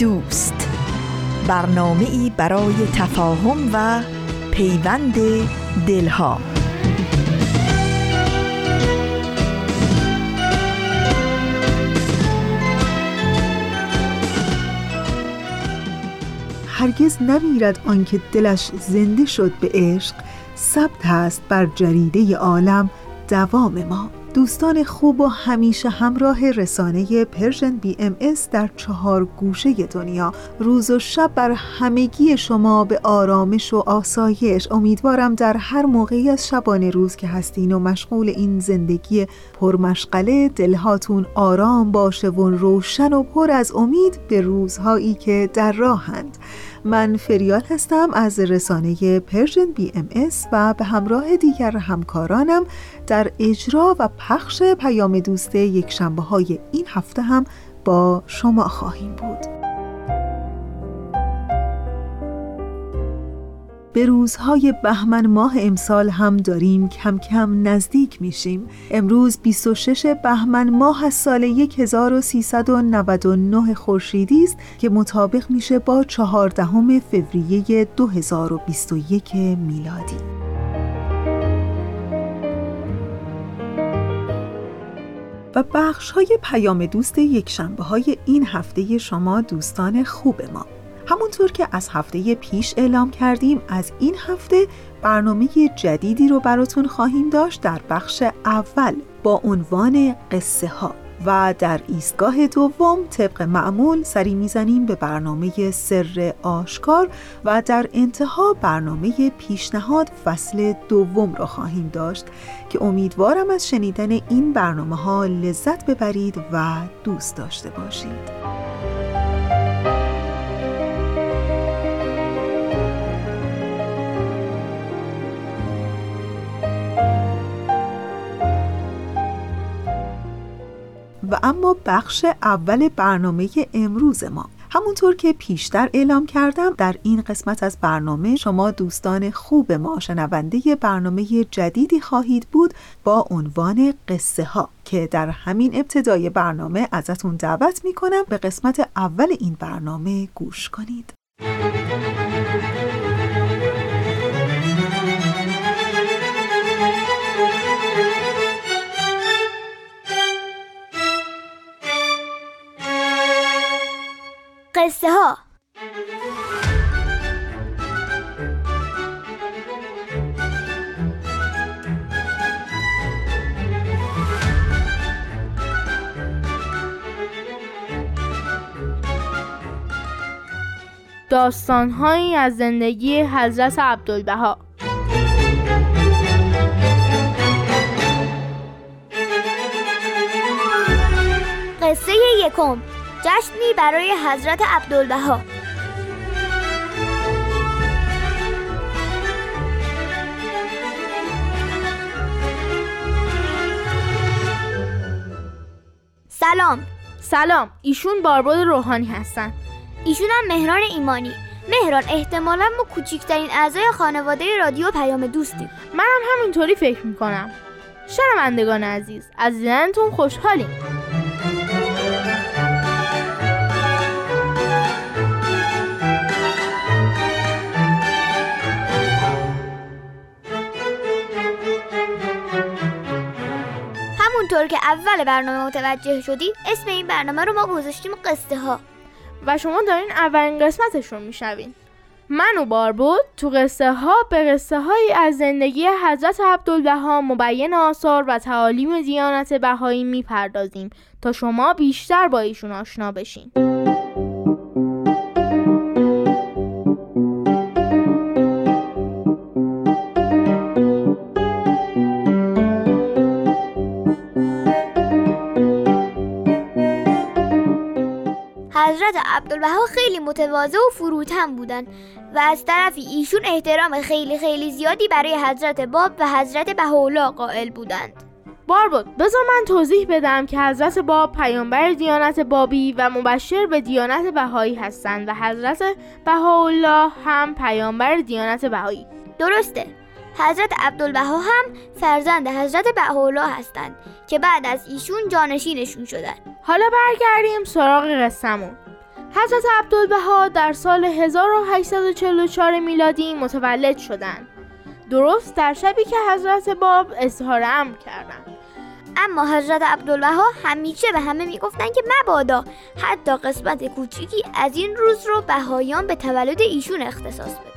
دوست. برنامه ای برای تفاهم و پیوند دلها. هرگز نمیرد آنکه دلش زنده شد به عشق. ثبت است بر جریده عالم دوام ما. دوستان خوب و همیشه همراه رسانه Persian BMS در چهار گوشه دنیا. روز و شب بر همگی شما به آرامش و آسایش. امیدوارم در هر موقعی از شبانه روز که هستین و مشغول این زندگی پرمشغله دلهاتون آرام باشه و روشن و پر از امید به روزهایی که در راهند. من فریال هستم از رسانه Persian BMS و به همراه دیگر همکارانم در اجرا و پخش پیام دوست یک شنبه های این هفته هم با شما خواهیم بود. به روزهای بهمن ماه امسال هم داریم کم کم نزدیک میشیم. امروز 26 بهمن ماه از سال 1399 خورشیدی است که مطابق میشه با 14 فوریه 2021 میلادی. و بخش های پیام دوست یک شنبه های این هفته شما دوستان خوب ما. همونطور که از هفته پیش اعلام کردیم از این هفته برنامه جدیدی رو براتون خواهیم داشت در بخش اول با عنوان قصه ها و در ایستگاه دوم طبق معمول سری می‌زنیم به برنامه سر آشکار و در انتها برنامه پیشنهاد فصل دوم را خواهیم داشت که امیدوارم از شنیدن این برنامه ها لذت ببرید و دوست داشته باشید. و اما بخش اول برنامه امروز ما. همونطور که پیشتر اعلام کردم در این قسمت از برنامه شما دوستان خوب ما شنونده برنامه جدیدی خواهید بود با عنوان قصه ها که در همین ابتدای برنامه ازتون دعوت می کنم به قسمت اول این برنامه گوش کنید. قصه ها داستانهایی از زندگی حضرت عبدالبها. قصه یکم. جشنی برای حضرت عبدالبها. سلام. سلام. ایشون باربود روحانی هستن. ایشون هم مهران ایمانی. مهران احتمالا ما کوچکترین اعضای خانواده رادیو پیام دوستیم. منم همینطوری فکر می‌کنم. شنوندگان عزیز از دیدنتون خوشحالیم. همونطور که اول برنامه متوجه شدید اسم این برنامه رو ما گذاشتیم قصه ها و شما دارین اولین قسمتش رو میشنوین. من و باربود تو قصه ها به قصه هایی از زندگی حضرت عبدالبها مبین آثار و تعالیم دیانت بهایی می‌پردازیم تا شما بیشتر با ایشون آشنا بشین. حضرت عبدالبها خیلی متواضع و فروتن بودن و از طرفی ایشون احترام خیلی خیلی زیادی برای حضرت باب و حضرت بهاءالله قائل بودند. بار بود بذار من توضیح بدم که حضرت باب پیامبر دیانت بابی و مبشر به دیانت بهایی هستند و حضرت بهاءالله هم پیامبر دیانت بهایی. درسته. حضرت عبدالبها هم فرزند حضرت بهاءالله هستند که بعد از ایشون جانشینشون شدن. حالا برگردیم سراغ قصهمون حضرت عبدالبها در سال 1844 میلادی متولد شدند. درست در شبی که حضرت باب اظهار امر کردند. اما حضرت عبدالبها همیشه به همه می‌گفتن که مبادا حتی قسمت کوچیکی از این روز رو بهایان به تولد ایشون اختصاص بده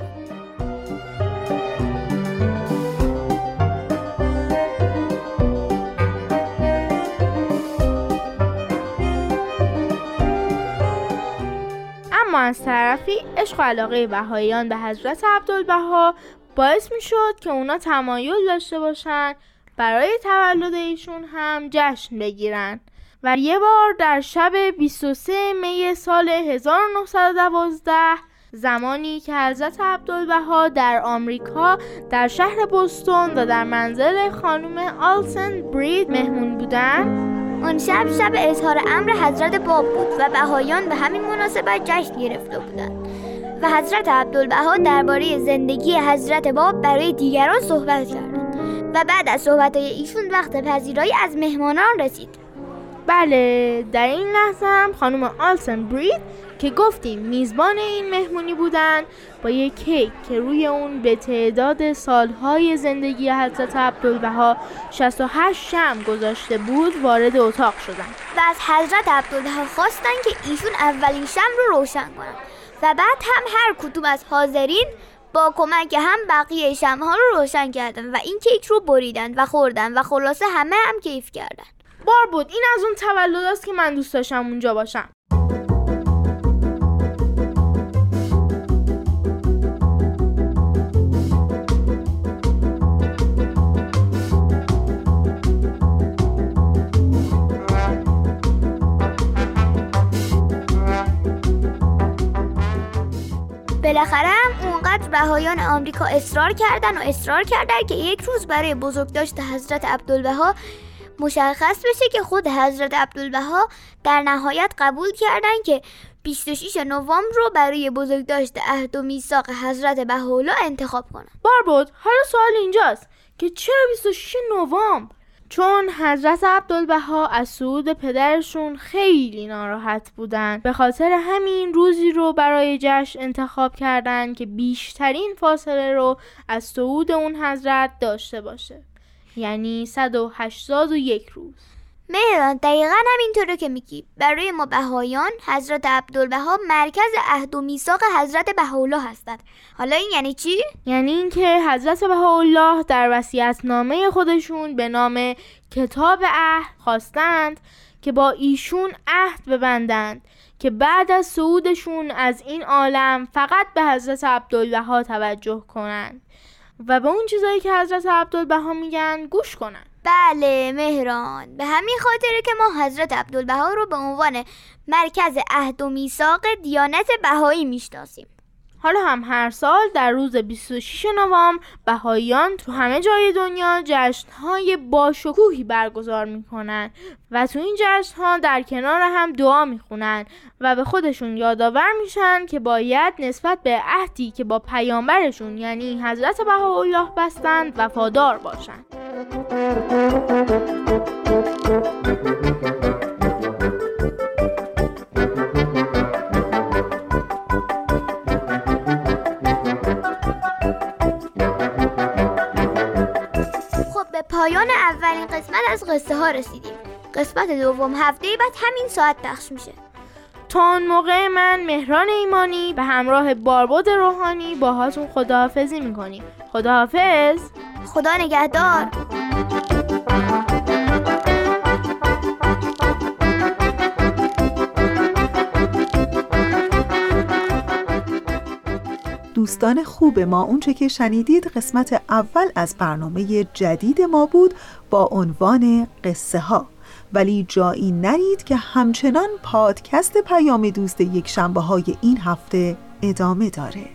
از طرفی عشق و علاقه بهاییان به حضرت عبدالبها باعث می شد که اونا تمایل داشته باشن برای تولد ایشون هم جشن بگیرن. و یه بار در شب 23 می سال 1912 زمانی که حضرت عبدالبها در آمریکا در شهر بوستون و در منزل خانم آلسن برید مهمون بودن اون شب شب اظهار امر حضرت باب بود و بهایان به همین مناسبت جشن گرفته بودند. و حضرت عبدالبها درباره زندگی حضرت باب برای دیگران صحبت کردند. و بعد از صحبتهای ایشون وقت پذیرایی از مهمانان رسید. بله در این لحظه هم خانم آلسن برید که گفتیم میزبان این مهمونی بودن با یک کیک که روی اون به تعداد سالهای زندگی حضرت عبدالبها 68 شم گذاشته بود وارد اتاق شدن. و از حضرت عبدالبها خواستن که ایشون اولین شم رو روشن کنن. و بعد هم هر کدوم از حاضرین با کمک هم بقیه شمها رو روشن کردن و این کیک رو بریدن و خوردن و خلاصه همه هم کیف کردن. بار بود این از اون تولد است که من دوست داشتم اونجا باشم. بالاخره هم اونقدر بهایان آمریکا اصرار کردن و اصرار کردن که یک روز برای بزرگداشت حضرت عبدالبها مشخص بشه که خود حضرت عبدالبها در نهایت قبول کردن که 26 نوامبر رو برای بزرگداشت عهد و میثاق حضرت بهاءالله انتخاب کنن. بار بود حالا سوال اینجاست که چرا 26 نوامبر؟ چون حضرت عبدالبها از صعود پدرشون خیلی ناراحت بودن. به خاطر همین روزی رو برای جشن انتخاب کردن که بیشترین فاصله رو از صعود اون حضرت داشته باشه. یعنی 181 روز. مهران دقیقا همینطوره که میگی. برای ما بهایان حضرت عبدالبها مرکز عهد و میثاق حضرت بهاءالله هستند. حالا این یعنی چی؟ یعنی اینکه حضرت بهاءالله در نامه خودشون به نام کتاب عهد خواستند که با ایشون عهد ببندند که بعد از صعودشون از این عالم فقط به حضرت عبدالبها توجه کنند. و به اون چیزایی که حضرت عبدالبها میگن گوش کنند. بله مهران. به همین خاطره که ما حضرت عبدالبها رو به عنوان مرکز عهد و میثاق دیانت بهایی می‌شناسیم. حالا هم هر سال در روز 26 نوامبر بهاییان تو همه جای دنیا جشنهای باشکوهی برگزار می‌کنن و تو این جشنها در کنار هم دعا می‌خونن و به خودشون یادآور میشن که باید نسبت به عهدی که با پیامبرشون یعنی حضرت بهاءالله بستند وفادار باشند پایان اولین قسمت از قصه ها رسیدیم. قسمت دوم هفته بعد همین ساعت پخش میشه. تا اون موقع من مهران ایمانی به همراه باربود روحانی باهاتون خداحافظی می‌کنیم. خداحافظ. خدا نگهدار. دوستان خوب ما اونچه که شنیدید قسمت اول از برنامه جدید ما بود با عنوان قصه ها ولی جایی نرید که همچنان پادکست پیام دوست یک شنبه های این هفته ادامه داره.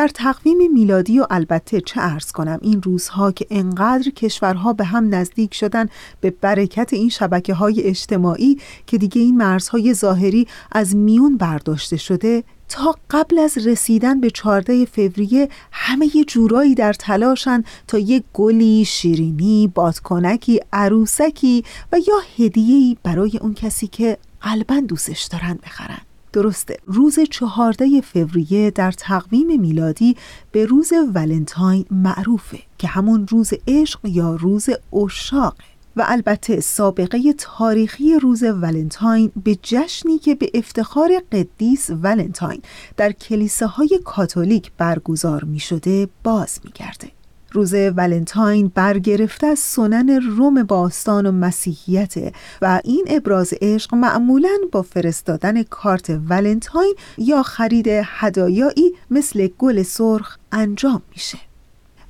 در تقویم میلادی و البته چه ارز کنم این روزها که انقدر کشورها به هم نزدیک شدن به برکت این شبکه های اجتماعی که دیگه این مرزهای ظاهری از میون برداشته شده تا قبل از رسیدن به 14 فوریه همه یه جورایی در تلاشن تا یک گلی، شیرینی، بادکنکی، عروسکی و یا هدیه‌ای برای اون کسی که قلبا دوستش دارن بخرن. درسته. روز چهارده فوریه در تقویم میلادی به روز ولنتاین معروفه که همون روز عشق یا روز اشاقه و البته سابقه تاریخی روز ولنتاین به جشنی که به افتخار قدیس ولنتاین در کلیساهای کاتولیک برگزار می شده باز می روز ولنتاین برگرفته از سنن روم باستان و مسیحیت و این ابراز عشق معمولا با فرستادن کارت ولنتاین یا خرید هدایایی مثل گل سرخ انجام میشه.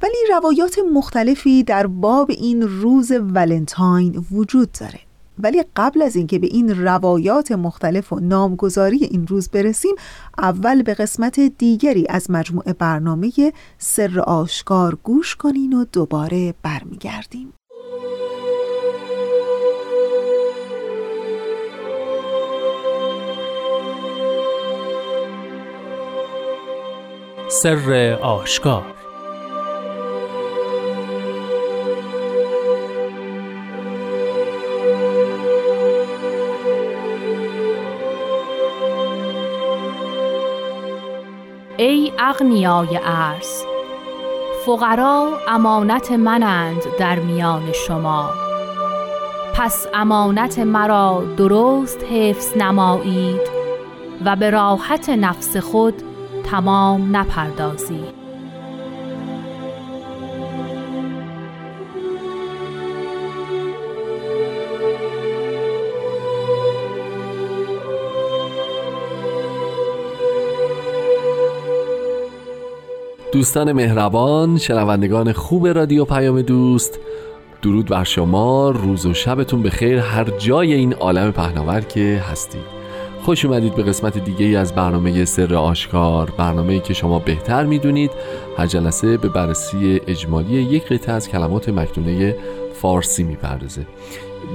ولی روایات مختلفی در باب این روز ولنتاین وجود داره. ولی قبل از اینکه به این روایات مختلف و نامگذاری این روز برسیم اول به قسمت دیگری از مجموعه برنامه سر آشکار گوش کنین و دوباره برمیگردیم. سر آشکار ای اغنیای ارز فقرا امانت منند در میان شما. پس امانت مرا درست حفظ نمایید و به راحت نفس خود تمام نپردازید. دوستان مهربان شنوندگان خوب رادیو پیام دوست درود بر شما روز و شبتون به خیر هر جای این عالم پهناور که هستید. خوش اومدید به قسمت دیگه ای از برنامه سر آشکار برنامه که شما بهتر می‌دونید هر جلسه به بررسی اجمالی یک قطعه از کلمات مکنونه فارسی می‌پردازه.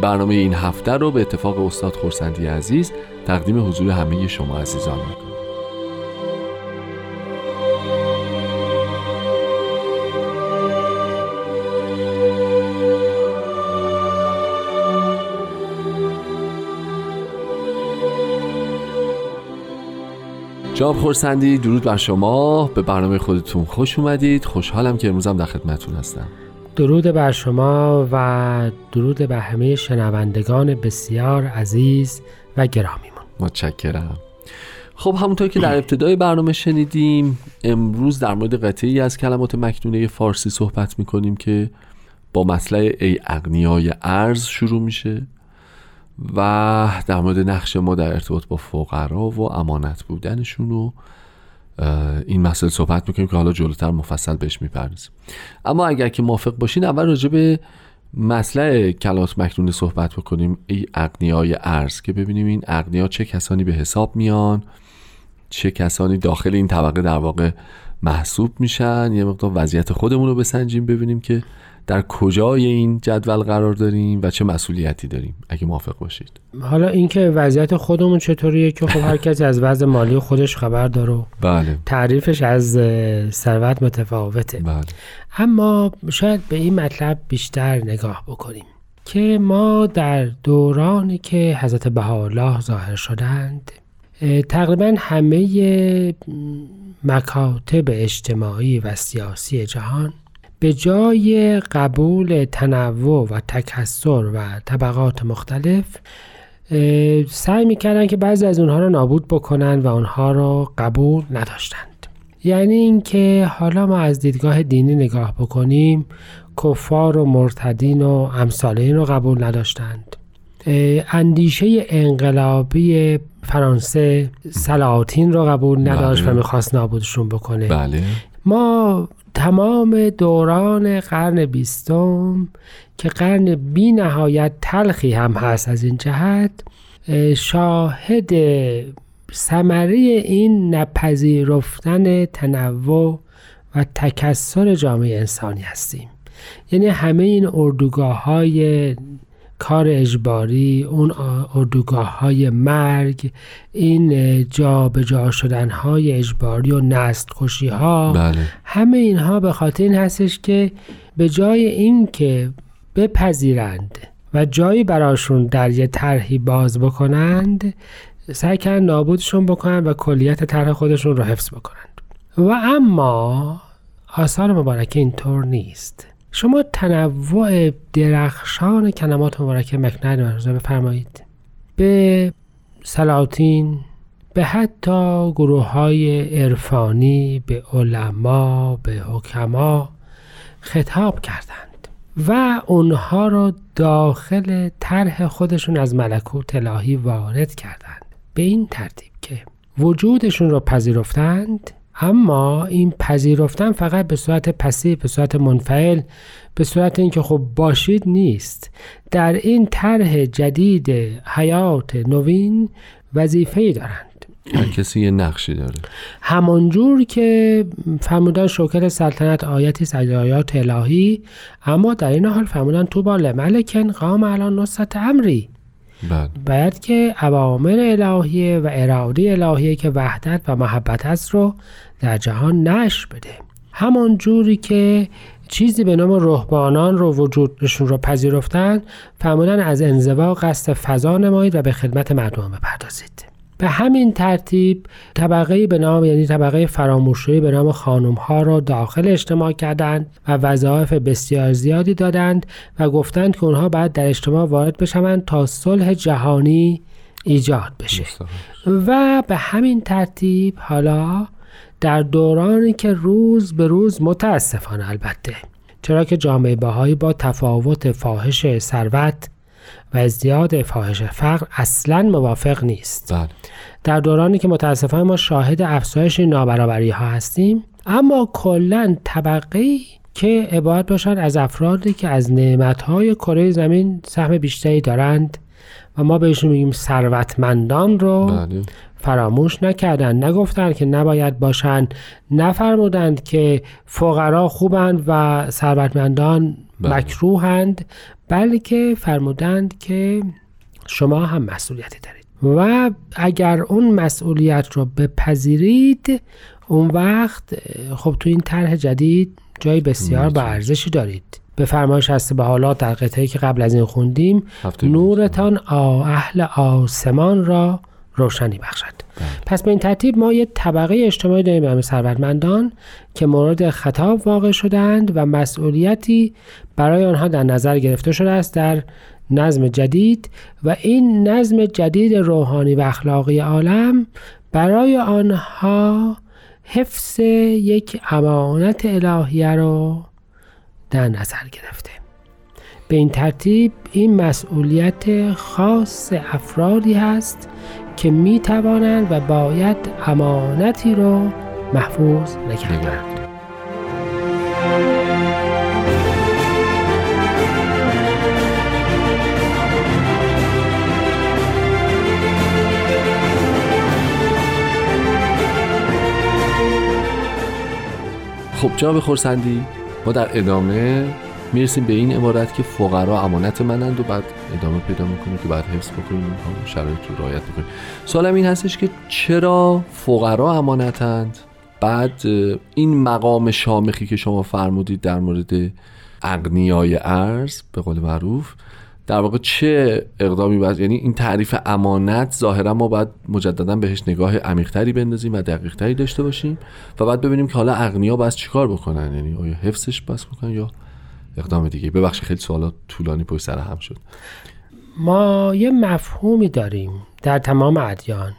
برنامه این هفته رو به اتفاق استاد خورسندی عزیز تقدیم حضور همه شما عزیزان می‌کنم. جناب خورسندی درود بر شما. به برنامه خودتون خوش اومدید. خوشحالم که امروزم در خدمتتون هستم. درود بر شما و درود به همه شنوندگان بسیار عزیز و گرامیمون. متشکرم. خب همونطور که در ابتدای برنامه شنیدیم امروز در مورد قطعی از کلمات مکنونه فارسی صحبت می‌کنیم که با مسئله ای اغنیای ارز شروع میشه. و در مورد نقش ما در ارتباط با فقرا و امانت بودنشون و این مسئله صحبت می‌کنیم که حالا جلوتر مفصل بهش می‌پردازیم. اما اگر که موافق باشین اول راجع به مسئله کلات مکنونه صحبت بکنیم. ای اغنیای ارز که ببینیم این اغنیا چه کسانی به حساب میان چه کسانی داخل این طبقه در واقع محسوب میشن. یه مقدار وضعیت خودمون رو بسنجیم ببینیم که در کجای این جدول قرار داریم و چه مسئولیتی داریم؟ اگه موافق باشید. حالا اینکه وضعیت خودمون چطوریه که خب هر کسی از وضع مالی خودش خبر داره بله. تعریفش از ثروت متفاوته. بله. اما شاید به این مطلب بیشتر نگاه بکنیم که ما در دورانی که حضرت بهاءالله ظاهر شدند تقریبا همه مکاتب اجتماعی و سیاسی جهان به جای قبول تنوع و تکسر و طبقات مختلف سعی می‌کردن که بعضی از اونها رو نابود بکنن و اونها رو قبول نداشتند. یعنی اینکه حالا ما از دیدگاه دینی نگاه بکنیم کفار و مرتدین و امثال این رو قبول نداشتند. اندیشه انقلابی فرانسه سلاطین رو قبول نداشت بله. و می‌خواست نابودشون بکنه. بله. ما تمام دوران قرن بیستم که قرن بی نهایت تلخی هم هست از این جهت شاهد ثمره این نپذیرفتن تنوع و تکسر جامعه انسانی هستیم. یعنی همه این اردوگاه های کار اجباری اون اردوگاه های مرگ این جا به جا شدن های اجباری و نست کشی ها بله. همه اینها به خاطر این هستش که به جای اینکه بپذیرند و جایی براشون در یه طرحی باز بکنند سعی کردن نابودشون بکنند و کلیت طرح خودشون رو حفظ بکنند. و اما آثار مبارکه اینطور نیست. شما تنوع درخشان کلمات مبارکه مکنه رو بفرمایید. به سلاطین به حتی گروه های عرفانی به علما به حکما خطاب کردند و اونها را داخل طرح خودشون از ملکوت الهی وارد کردند. به این ترتیب که وجودشون را پذیرفتند اما این پذیرفتن فقط به صورت پسیو به صورت منفعل به صورت اینکه خب باشید نیست. در این طرح جدید حیات نوین وظیفه دارند. هر کسی یه نقشی داره. همانجور که فرمودن شوکت سلطنت آیتی از آیات الهی اما در این حال فرمودن تو با لملکن قام الان نصرت امری. بله. باید که اوامر الهیه و اراده الهیه که وحدت و محبت است رو در جهان نشر بده. همان جوری که چیزی به نام رهبانان رو وجودشون رو پذیرفتن فرمودن از انزوا قصد فضا نمایید و به خدمت مردم بپردازید. به همین ترتیب طبقه به نام یعنی طبقه فراموشی به نام خانم ها را داخل اجتماع کردند و وظایف بسیار زیادی دادند و گفتند که اونها باید در اجتماع وارد بشوند تا صلح جهانی ایجاد بشه. و به همین ترتیب حالا در دورانی که روز به روز متاسفانه البته چرا که جامعه بهایی با تفاوت فاحش ثروت و ازدیاد فاحش فقر اصلا موافق نیست. بله. در دورانی که متاسفانه ما شاهد افزایش نابرابری ها هستیم اما کلا طبقه که عبارت باشند از افرادی که از نعمتهای کره زمین سهم بیشتری دارند و ما بهشون میگیم ثروتمندان رو بله. فراموش نکردند نگفتند که نباید باشند نفرمودند که فقرا خوبند و ثروتمندان بله. مکروهند بلکه فرمودند که شما هم مسئولیتی دارید. و اگر اون مسئولیت رو بپذیرید اون وقت خب تو این طرح جدید جای بسیار با ارزشی دارید. به فرمایش هست به حالا در قطعه که قبل از این خوندیم نورتان آ اهل آسمان را روشنی بخشد. پس به این ترتیب ما یه طبقه اجتماعی داریم به ثروتمندان که مورد خطاب واقع شدند و مسئولیتی برای آنها در نظر گرفته شده است در نظم جدید و این نظم جدید روحانی و اخلاقی عالم برای آنها حفظ یک امانت الهیه رو در نظر گرفته. به این ترتیب این مسئولیت خاص افرادی هست که می توانند و باید امانتی رو محفوظ نگردند خب جناب خورسندی ما در ادامه می‌رسیم به این عبارت که فقرا امانت منند و بعد ادامه پیدا می‌کنه که بعد حفظ بکنیم شرایط رو رعایت بکنیم. سوالم این هستش که چرا فقرا امانتند؟ بعد این مقام شامخی که شما فرمودید در مورد اغنیای ارز به قول معروف در واقع چه اقدامی باید یعنی این تعریف امانت ظاهرا ما باید مجددا بهش نگاه عمیقتری بندازیم و دقیقتری داشته باشیم و بعد ببینیم که حالا اغنیا باید چیکار بکنن؟ یعنی آیا حفظش بس بکنن یا اقدام دیگه. ببخشید خیلی سوالات طولانی پشت سر هم شد. ما یه مفهومی داریم در تمام ادیان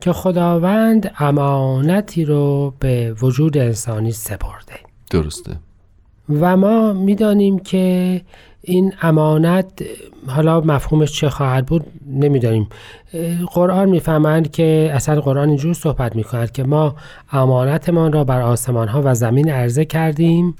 که خداوند امانتی رو به وجود انسانی سپرده. درسته. و ما می‌دانیم که این امانت حالا مفهومش چه خواهد بود نمی‌دانیم. قرآن می‌فهمند که اصلا قرآن اینجور صحبت می‌کند که ما امانتمان را بر آسمان ها و زمین عرضه کردیم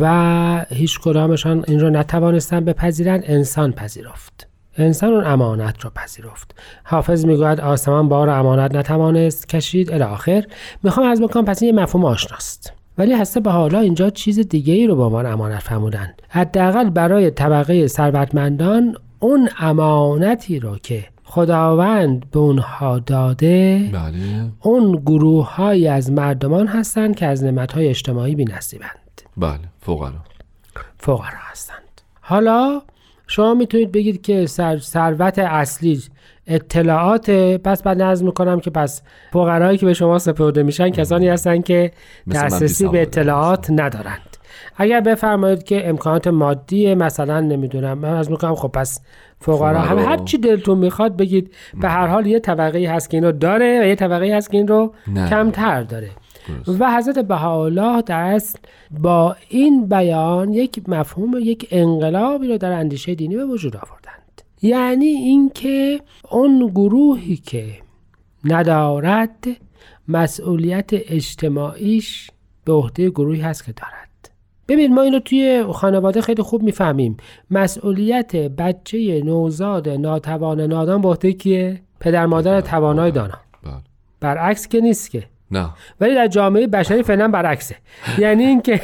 و هیچ کدامشان این را نتوانستن بپذیرند انسان پذیرفت. انسان اون امانت را پذیرفت. حافظ می‌گوید آسمان بار امانت نتوانست کشید الی آخر. می‌خوام از بکنم پس این یه مفهوم آشناست. ولی هسته به حالا اینجا چیز دیگه ای رو با عنوان امانت فرمودن. حداقل برای طبقه ثروتمندان اون امانتی رو که خداوند به اونها داده بله. اون گروه های از مردمان هستند که از نعمت های اجتماعی بی نصیبند بله فقرا. فقرا هستند. حالا شما می‌تونید بگید که ثروت اصلی اطلاعات. پس بعد نظر می‌کنم که پس فقرایی که به شما سپرده میشن کسانی هستن که دسترسی به اطلاعات ندارند. اگر بفرمایید که امکانات مادی مثلا نمی‌دونم من از می‌کنم خب پس فقرا هم هر چی دلتون می‌خواد بگید به هر حال یه طبقه هست که این رو داره و یه طبقه هست که این رو کمتر داره. و حضرت بهاءالله در اصل با این بیان یک مفهوم یک انقلابی رو در اندیشه دینی به وجود آوردند یعنی اینکه اون گروهی که ندارد مسئولیت اجتماعیش به عهده گروهی هست که دارد. ببین ما اینو توی خانواده خیلی خوب می‌فهمیم. مسئولیت بچه نوزاد ناتوان نادان به عهده کیه؟ پدر مادر توانای دانا. بله. برعکس که نیست که. نه. ولی در جامعه بشری فعلا برعکسه. یعنی اینکه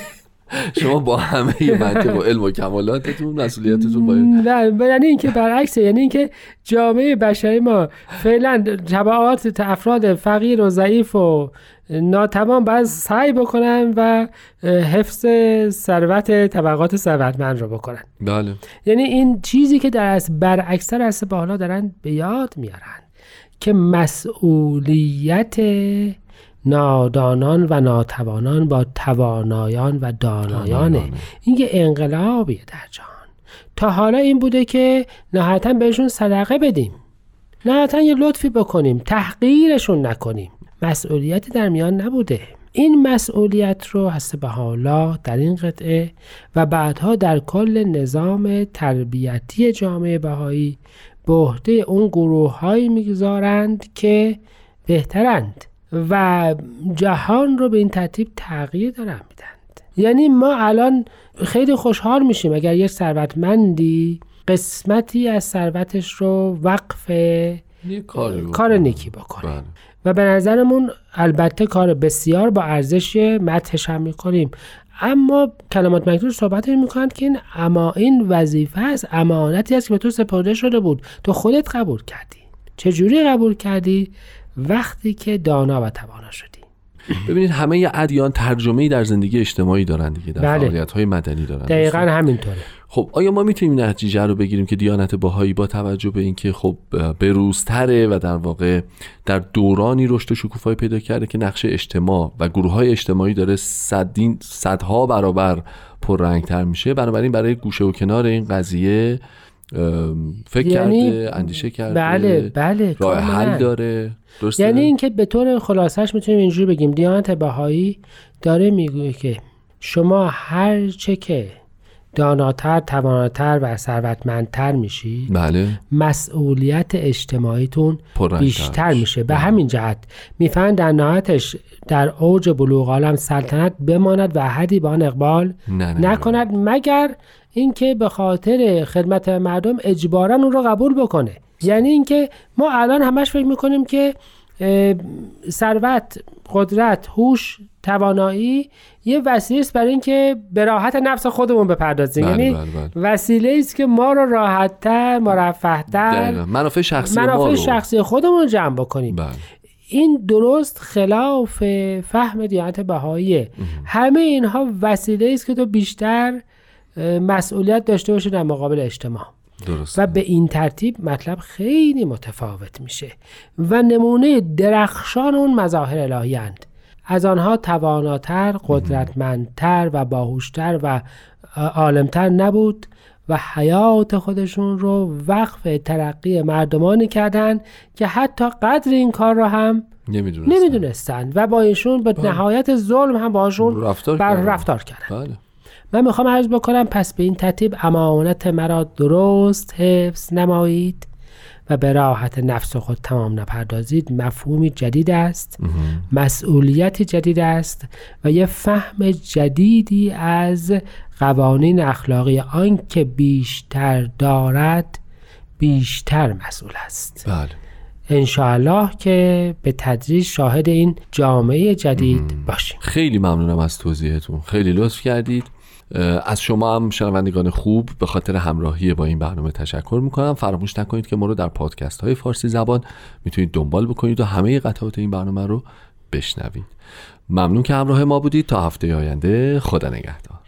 شما با همه منطق و علم و کمالاتتون مسئولیتتون باید. نه یعنی اینکه برعکسه یعنی اینکه جامعه بشری ما فعلا تبعات افراد فقیر و ضعیف و ناتوان باید سعی بکنن و حفظ ثروت طبقات ثروتمند رو بکنن. بله. یعنی این چیزی که در از برعکستر هست با حالا دارن به یاد میارن که مسئولیت نادانان و ناتوانان با توانایان و دانایانه این یه انقلابیه در جهان. تا حالا این بوده که نهایتا بهشون صدقه بدیم. نهایتا یه لطفی بکنیم تحقیرشون نکنیم. مسئولیتی در میان نبوده. این مسئولیت رو هست به حالا در این قطعه و بعدها در کل نظام تربیتی جامعه بهایی به عهده اون گروه هایی می‌گذارند که بهترند. و جهان رو به این ترتیب تغییر دارن میدند یعنی ما الان خیلی خوشحال میشیم اگر یک ثروتمندی قسمتی از ثروتش رو وقف کار نیکی بکنه. بله. و به نظرمون البته کار بسیار با ارزش مدحش هم می‌کنیم. اما کلمات مکتوب صحبت می‌کنند که این اما این وظیفه است امانتی است که به تو سپرده شده بود. تو خودت قبول کردی. چجوری قبول کردی؟ وقتی که دانا و توانا شدی ببینید همه ادیان ترجمه در زندگی اجتماعی دارن دیگه در بله. فعالیت های مدنی دارن دقیقا؟ همینطوره خب آیا ما می‌تونیم نتیجه رو بگیریم که دیانت باهایی با توجه به اینکه خب بروزتره و در واقع در دورانی رشد و شکوفایی پیدا کرده که نقش اجتماع و گروه های اجتماعی داره صدین صدها برابر پررنگتر میشه بنابراین برای گوشه و کنار این قضیه فکر یعنی- کرده اندیشه کرده بله بله راه. حل داره. درسته؟ یعنی اینکه به طور خلاصش می‌تونیم اینجوری بگیم. دیانت بهایی داره می‌گوید که شما هر چه که داناتر تواناتر و ثروتمندتر میشی بله مسئولیت اجتماعیتون بیشتر میشه. به همین جهت می‌فهمن در نهایتش در اوج بلوغ عالم سلطنت بماند و حدی به آن اقبال نه نه نه. نکند مگر اینکه به خاطر خدمت مردم اجبارا اون رو قبول بکنه یعنی اینکه ما الان همش فکر می‌کنیم که ثروت قدرت هوش توانایی یه وسیله است برای اینکه به راحت نفس خودمون بپردازیم. بله، یعنی بله، بله. وسیله است که ما رو راحتتر مرفهتر. منافع شخصی ما منافع رو. شخصی خودمون جمع بکنیم. این درست خلاف فهم دیانت بهاییه. همه اینها وسیله است که تو بیشتر مسئولیت داشته باشی در مقابل اجتماع. درست. و به این ترتیب مطلب خیلی متفاوت میشه و نمونه درخشان اون مظاهر الهیند از آنها تواناتر قدرتمندتر و باهوشتر و عالمتر نبود و حیات خودشون رو وقف ترقی مردمانی کردند که حتی قدر این کار رو هم نمی‌دونستم نمی‌دونستند و با ایشون به نهایت ظلم هم باشون رفتار بر. رفتار کردن. من می‌خوام عرض بکنم پس به این ترتیب امانت مرا درست حفظ نمایید و به راحت نفس خود تمام نپردازید. مفهومی جدید است. مسئولیتی جدید است و یه فهم جدیدی از قوانین اخلاقی آن که بیشتر دارد بیشتر مسئول است. بله. انشاءالله که به تدریج شاهد این جامعه جدید باشیم. خیلی ممنونم از توضیحتون. خیلی لطف کردید. از شما هم شنوندگان خوب به خاطر همراهی با این برنامه تشکر می‌کنم. فراموش نکنید که ما رو در پادکست های فارسی زبان می‌تونید دنبال بکنید و همه قطعات این برنامه رو بشنوید. ممنون که همراه ما بودید. تا هفته آینده خدا نگهدار.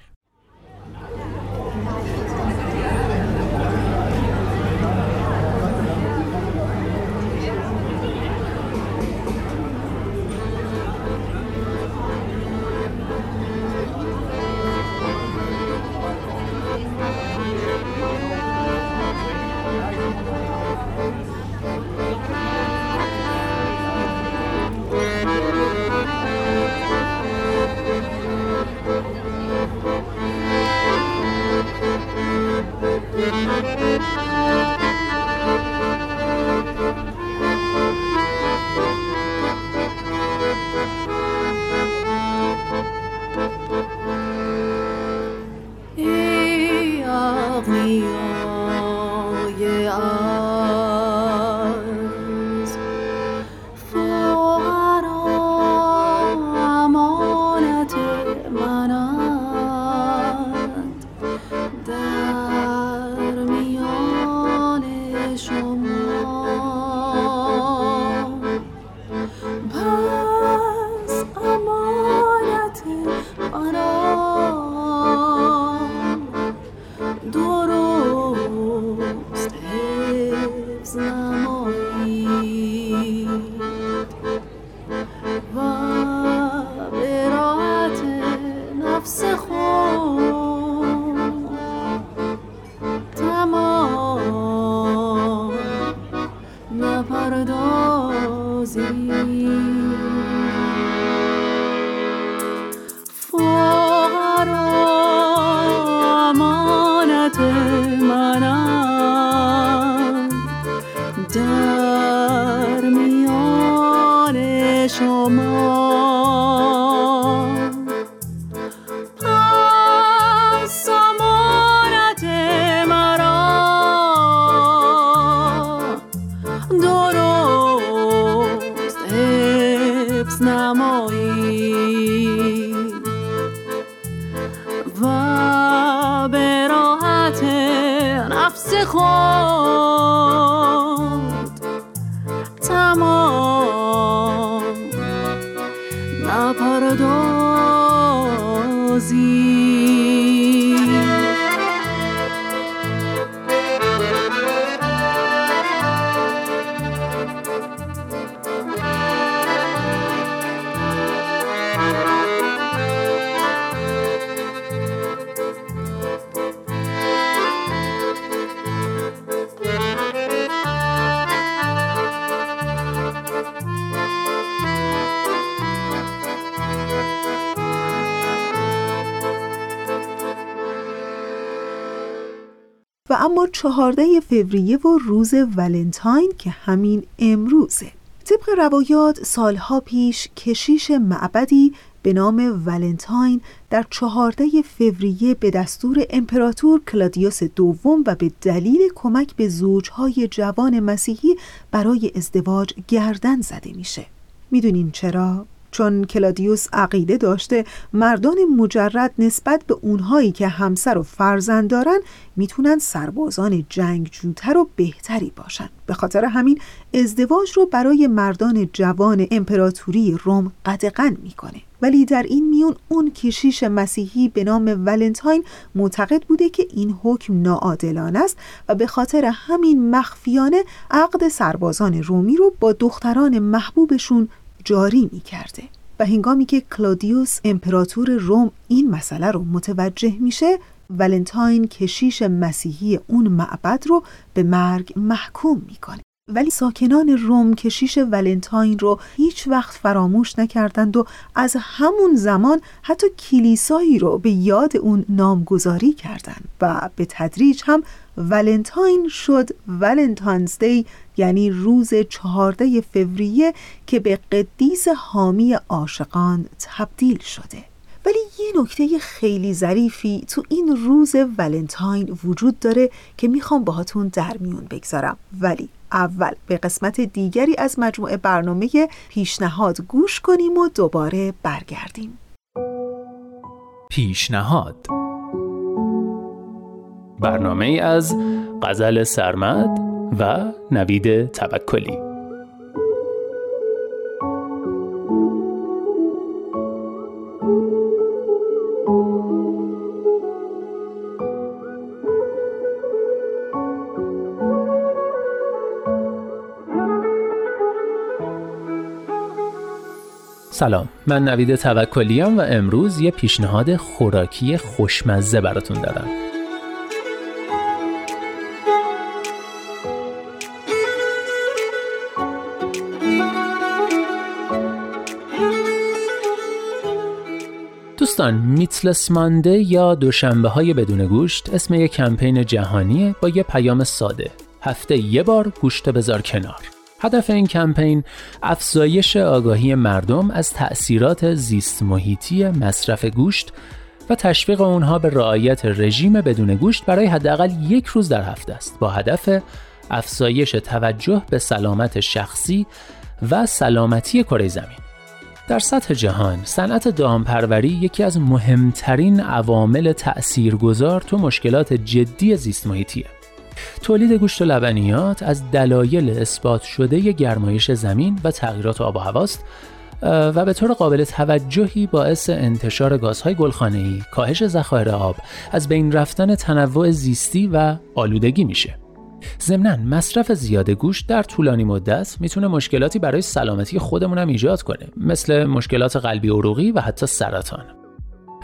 خود چهارده فوریه و روز ولنتاین که همین امروزه طبق روایات سالها پیش کشیش معبدی به نام ولنتاین در چهارده فوریه به دستور امپراتور کلادیوس دوم و به دلیل کمک به زوجهای جوان مسیحی برای ازدواج گردن زده میشه می‌دونین چرا؟ چون کلادیوس عقیده داشته مردان مجرد نسبت به اونهایی که همسر و فرزند دارن می‌تونن سربازان جنگجوتر و بهتری باشن. به خاطر همین ازدواج رو برای مردان جوان امپراتوری روم قدغن می‌کنه. ولی در این میون اون کشیش مسیحی به نام ولنتاین معتقد بوده که این حکم ناعادلانه است و به خاطر همین مخفیانه عقد سربازان رومی رو با دختران محبوبشون جاری می کرده و هنگامی که کلادیوس امپراتور روم این مسئله رو متوجه میشه ولنتاین کشیش مسیحی اون معبد رو به مرگ محکوم می‌کنه. ولی ساکنان روم کشیش ولنتاین رو هیچ وقت فراموش نکردند و از همون زمان حتی کلیسایی رو به یاد اون نامگذاری کردند و به تدریج هم ولنتاین شد Valentine's Day یعنی روز چهارده فوریه که به قدیس حامی عاشقان تبدیل شده. ولی یه نکته خیلی ظریفی تو این روز ولنتاین وجود داره که می‌خوام باهاتون در میون بگذارم. ولی اول به قسمت دیگری از مجموعه برنامه پیشنهاد گوش کنیم و دوباره برگردیم. پیشنهاد. برنامه از غزل سرمد و نوید توکلی. سلام من نوید توکلیم و امروز یه پیشنهاد خوراکی خوشمزه براتون دارم. دوستان میتلس مانده یا دوشنبه های بدون گوشت اسم یک کمپین جهانیه با یه پیام ساده. هفته یه بار گوشت بذار کنار. هدف این کمپین افزایش آگاهی مردم از تأثیرات زیست محیطی مصرف گوشت و تشویق اونها به رعایت رژیم بدون گوشت برای حداقل یک روز در هفته است. با هدف افزایش توجه به سلامت شخصی و سلامتی کره زمین. در سطح جهان صنعت دامپروری یکی از مهمترین عوامل تأثیرگذار تو مشکلات جدی زیست محیطیه تولید گوشت و لبنیات از دلایل اثبات شده گرمایش زمین و تغییرات آب و هواست و به طور قابل توجهی باعث انتشار گازهای گلخانه‌ای، کاهش ذخایر آب، از بین رفتن تنوع زیستی و آلودگی میشه. ضمناً مصرف زیاد گوشت در طولانی مدت می‌تونه مشکلاتی برای سلامتی خودمون هم ایجاد کنه مثل مشکلات قلبی عروقی و حتی سرطان.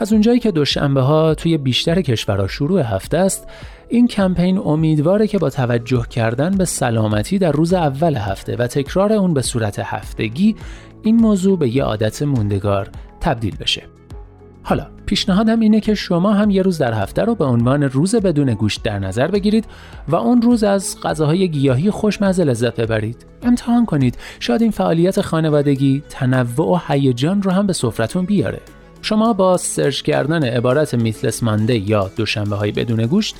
از اونجایی که دوشنبه ها توی بیشتر کشورها شروع هفته است این کمپین امیدواره که با توجه کردن به سلامتی در روز اول هفته و تکرار اون به صورت هفتگی این موضوع به یه عادت موندگار تبدیل بشه حالا پیشنهادم اینه که شما هم یه روز در هفته رو به عنوان روز بدون گوشت در نظر بگیرید و اون روز از غذاهای گیاهی خوشمزه لذت ببرید. امتحان کنید شاید این فعالیت خانوادگی تنوع و هیجان رو هم به سفرتون بیاره. شما با سرچ کردن عبارت میتلس مانده یا دوشنبه های بدون گوشت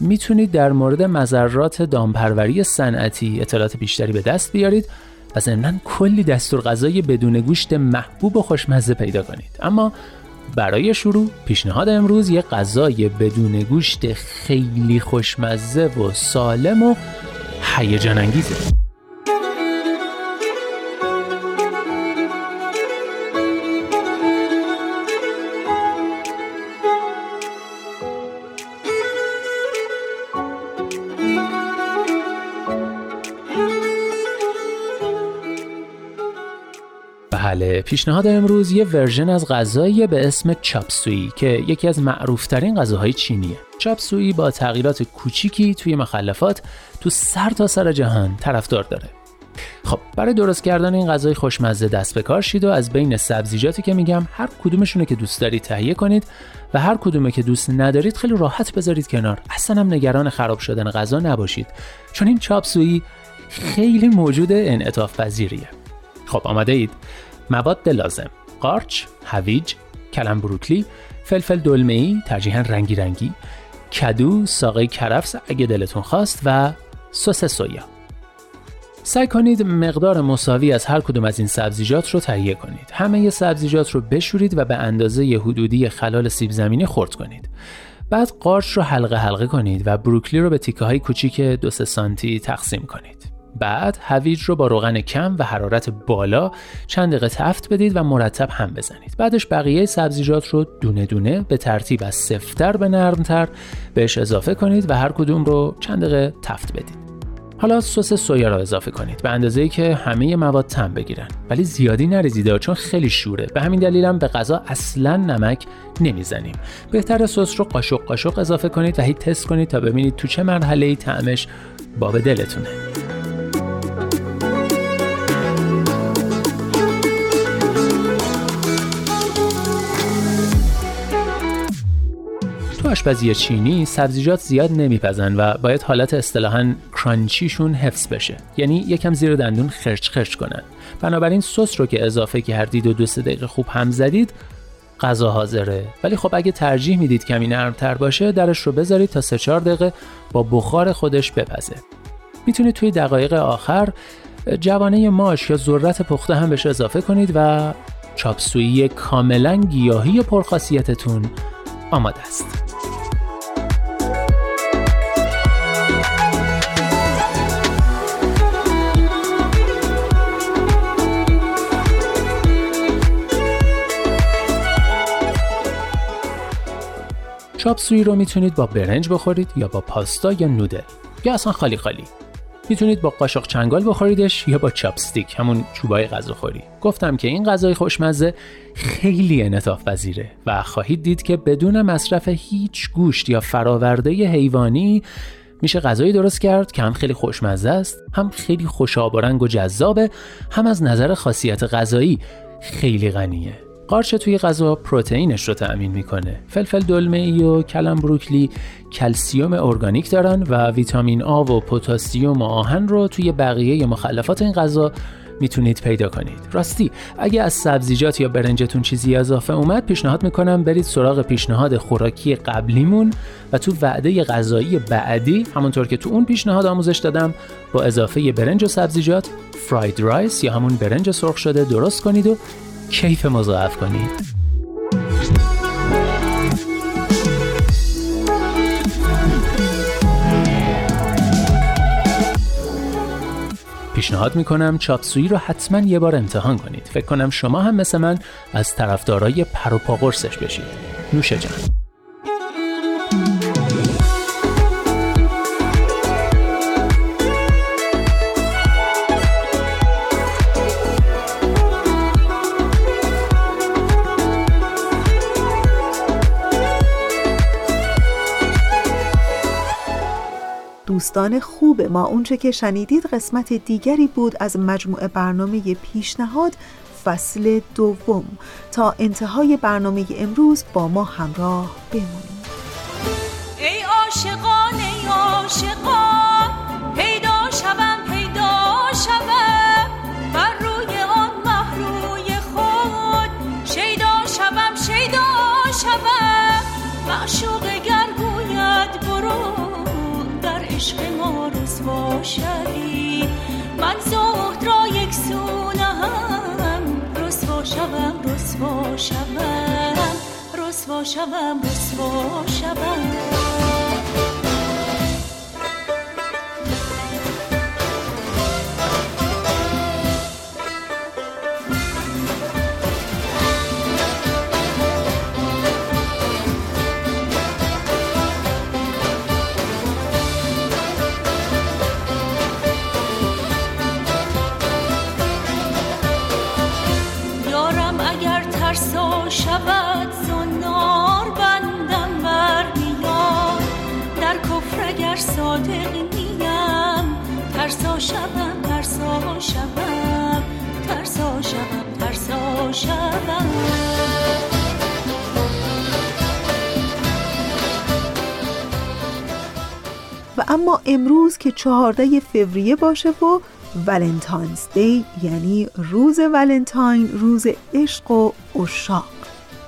می‌تونید در مورد مذرات دامپروری صنعتی اطلاعات بیشتری به دست بیارید و ضمنا کلی دستور غذای بدون گوشت محبوب و خوشمزه پیدا کنید اما برای شروع پیشنهاد امروز یه غذای بدون گوشت خیلی خوشمزه و سالم و هیجان انگیزه پیشنهاد امروز یه ورژن از غذایی به اسم چاپسویی که یکی از معروفترین غذاهای چینیه. چاپسویی با تغییرات کوچیکی توی مخلفات تو سر تا سر جهان طرفدار داره. خب برای درست کردن این غذای خوشمزه دست به کار شید و از بین سبزیجاتی که میگم هر کدومشونه که دوست دارید تهیه کنید و هر کدومه که دوست ندارید خیلی راحت بذارید کنار. اصلا هم نگران خراب شدن غذا نباشید. چون این چاپسویی خیلی موجود انعطاف پذیریه خب آماده اید؟ مواد لازم قارچ هویج کلم بروکلی فلفل دلمه ای ترجیحاً رنگی رنگی کدو ساقه کرفس اگه دلتون خواست و سس سویا سعی کنید مقدار مساوی از هر کدوم از این سبزیجات رو تهیه کنید. همه سبزیجات رو بشورید و به اندازه حدودی خلال سیب زمینی خرد کنید. بعد قارچ رو حلقه حلقه کنید و بروکلی رو به تیکه های کوچیک دو سانتی تقسیم کنید. بعد هویج رو با روغن کم و حرارت بالا چند دقیقه تفت بدید و مرتب هم بزنید. بعدش بقیه سبزیجات رو دونه دونه به ترتیب از سفتر به نرمتر بهش اضافه کنید و هر کدوم رو چند دقیقه تفت بدید. حالا سس سویا را اضافه کنید. به اندازه ای که همه مواد تم بگیرن. ولی زیادی نریزید چون خیلی شوره. به همین دلیلم به غذا اصلا نمک نمی‌زنیم. بهتر سس رو قاشق قاشق اضافه کنید و هی تست کنید تا ببینید تو چه مرحله ای طعمش باب دلتونه. آشپزی چینی سبزیجات زیاد نمیپزن و باید حالت اصطلاحا کرانچیشون حفظ بشه. یعنی یکم زیر دندون خرچ خرچ کنن. بنابراین سس رو که اضافه کردید و دو سه دقیقه خوب هم زدید غذا حاضره. ولی خب اگه ترجیح می‌دید کمی نرمتر باشه درش رو بذارید تا سه چهار دقیقه با بخار خودش بپزه. می‌تونید توی دقایق آخر جوانه ماش یا ذرت پخته هم بهش اضافه کنید و چاپسویی کاملا گیاهی پرخاصیتتون آماده است. چاپ سوی رو می‌تونید با برنج بخورید یا با پاستا یا نودل یا اصلا خالی خالی. می‌تونید با قاشق چنگال بخوریدش یا با چاپستیک همون چوبای غذاخوری. گفتم که این غذای خوشمزه خیلی انعطاف پذیره و خواهید دید که بدون مصرف هیچ گوشت یا فراورده حیوانی میشه غذایی درست کرد که هم خیلی خوشمزه است هم خیلی خوشاب و رنگ و جذابه هم از نظر خاصیت غذایی خیلی غنیه. قارچ توی غذا پروتئینش رو تأمین می‌کنه. فلفل دلمه ای و کلم بروکلی کلسیوم ارگانیک دارن و ویتامین آ و پتاسیم و آهن رو توی بقیه مخلفات این غذا می‌تونید پیدا کنید راستی اگه از سبزیجات یا برنجتون چیزی اضافه اومد پیشنهاد می‌کنم برید سراغ پیشنهاد خوراکی قبلیمون و تو وعده غذایی بعدی همونطور که تو اون پیشنهاد آموزش دادم با اضافه برنج و سبزیجات فراید رایس یا همون برنج سرخ شده درست کنید و کیف مضاعف کنید پیشنهاد می‌کنم چاپسویی رو حتما یه بار امتحان کنید. فکر کنم شما هم مثل من از طرفدارای پر و پا بشید. نوش جان. دوستان خوب ما. اونچه که شنیدید قسمت دیگری بود از مجموعه برنامه پیشنهاد فصل دوم. تا انتهای برنامه امروز با ما همراه بمونید. شدی؟ من زهد را یک سونه هم رسوا شوم رسوا شوم. رسوا شوم رسوا شوم. 14 فوریه باشه و ولنتاینز دی یعنی روز ولنتاین روز عشق و عشاق.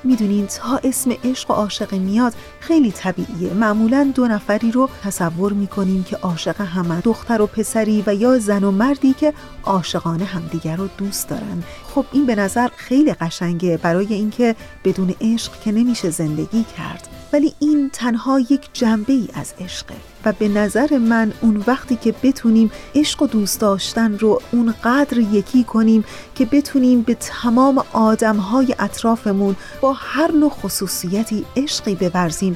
می‌دونین تا اسم عشق و عاشق میاد خیلی طبیعیه. معمولا دو نفری رو تصور می‌کنیم که عاشق همه دختر و پسری و یا زن و مردی که عاشقانه همدیگر رو دوست دارن. خب این به نظر خیلی قشنگه برای اینکه بدون عشق که نمیشه زندگی کرد. ولی این تنها یک جنبه ای از عشقه و به نظر من اون وقتی که بتونیم عشق و دوست داشتن رو اونقدر یکی کنیم که بتونیم به تمام آدمهای اطرافمون با هر نوع خصوصیتی عشقی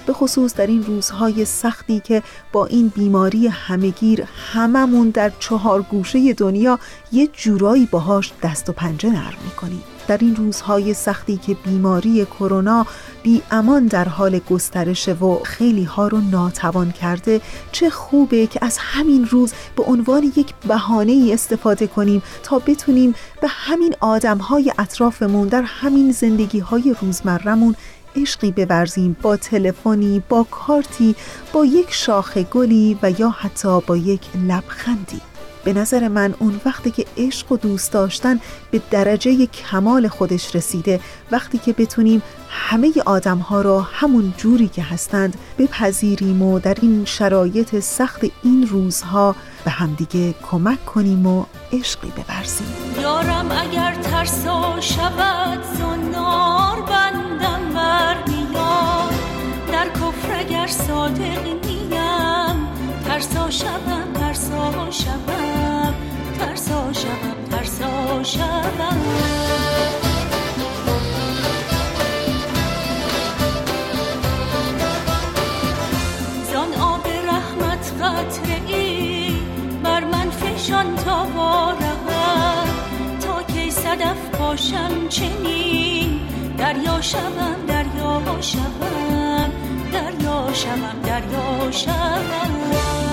به خصوص در این روزهای سختی که با این بیماری همگیر هممون در چهار گوشه دنیا یه جورایی باهاش دست و پنجه نرم می‌کنیم. در این روزهای سختی که بیماری کرونا بی امان در حال گسترش و خیلی ها رو ناتوان کرده چه خوبه که از همین روز به عنوان یک بهانه ای استفاده کنیم تا بتونیم به همین آدم های اطرافمون در همین زندگی های روزمرمون عشقی بورزیم با تلفنی با کارتی با یک شاخه گلی و یا حتی با یک لبخندی. به نظر من اون وقتی که عشق و دوست داشتن به درجه کمال خودش رسیده وقتی که بتونیم همه آدم ها را همون جوری که هستند بپذیریم و در این شرایط سخت این روزها به همدیگه کمک کنیم و عشقی ببرزیم یارم اگر ترسا شود زنار بندم بر در کفر اگر صادق نیم ترسا شوم ترسا شوم ترسا شوم ترسا شوم. زان آب رحمت قطره ای بر من فشان تا بارم تا کی صدف پاشم چنین؟ دریا شوم دریا شوم. دریا شوم دریا شوم.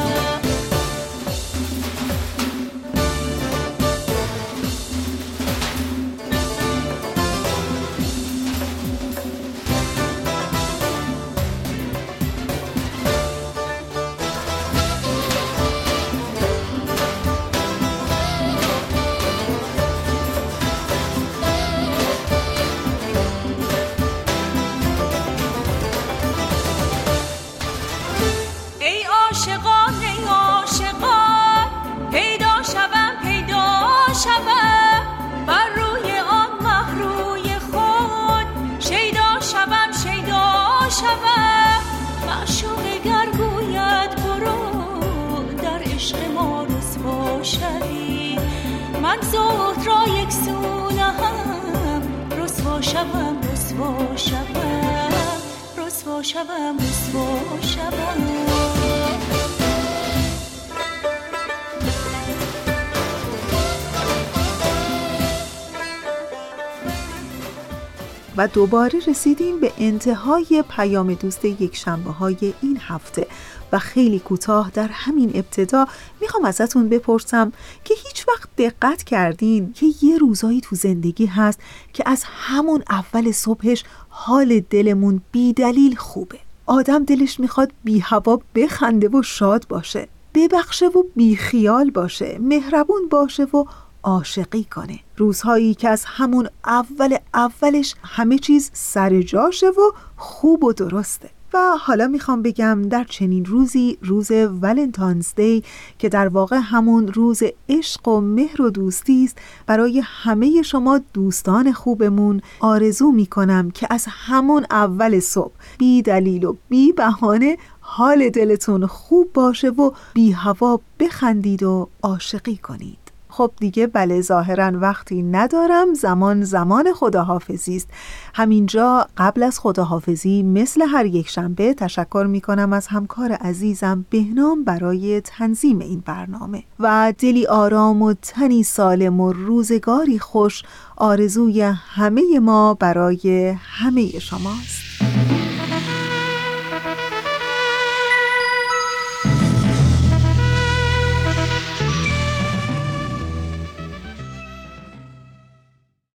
دوباره رسیدیم به انتهای پیام دوست یک شنبه های این هفته. و خیلی کوتاه در همین ابتدا می‌خوام ازتون بپرسم که هیچ وقت دقت کردین که یه روزایی تو زندگی هست که از همون اول صبحش حال دلمون بی دلیل خوبه. آدم دلش می‌خواد بی هوا بخنده و شاد باشه ببخشه و بی خیال باشه مهربون باشه و عاشقی کنه. روزهایی که از همون اول اولش همه چیز سر جاشه و خوب و درسته. و حالا می‌خوام بگم در چنین روزی روز ولنتاینز دی که در واقع همون روز عشق و مهر و دوستی است برای همه شما دوستان خوبمون آرزو می‌کنم که از همون اول صبح بی دلیل و بی بهانه حال دلتون خوب باشه و بی هوا بخندید و عاشقی کنید. خب دیگه بله ظاهرا وقتی ندارم زمان زمان خداحافظی است. همینجا قبل از خداحافظی مثل هر یک شنبه تشکر می کنم از همکار عزیزم بهنام برای تنظیم این برنامه. و دلی آرام و تنی سالم و روزگاری خوش آرزوی همه ما برای همه شماست.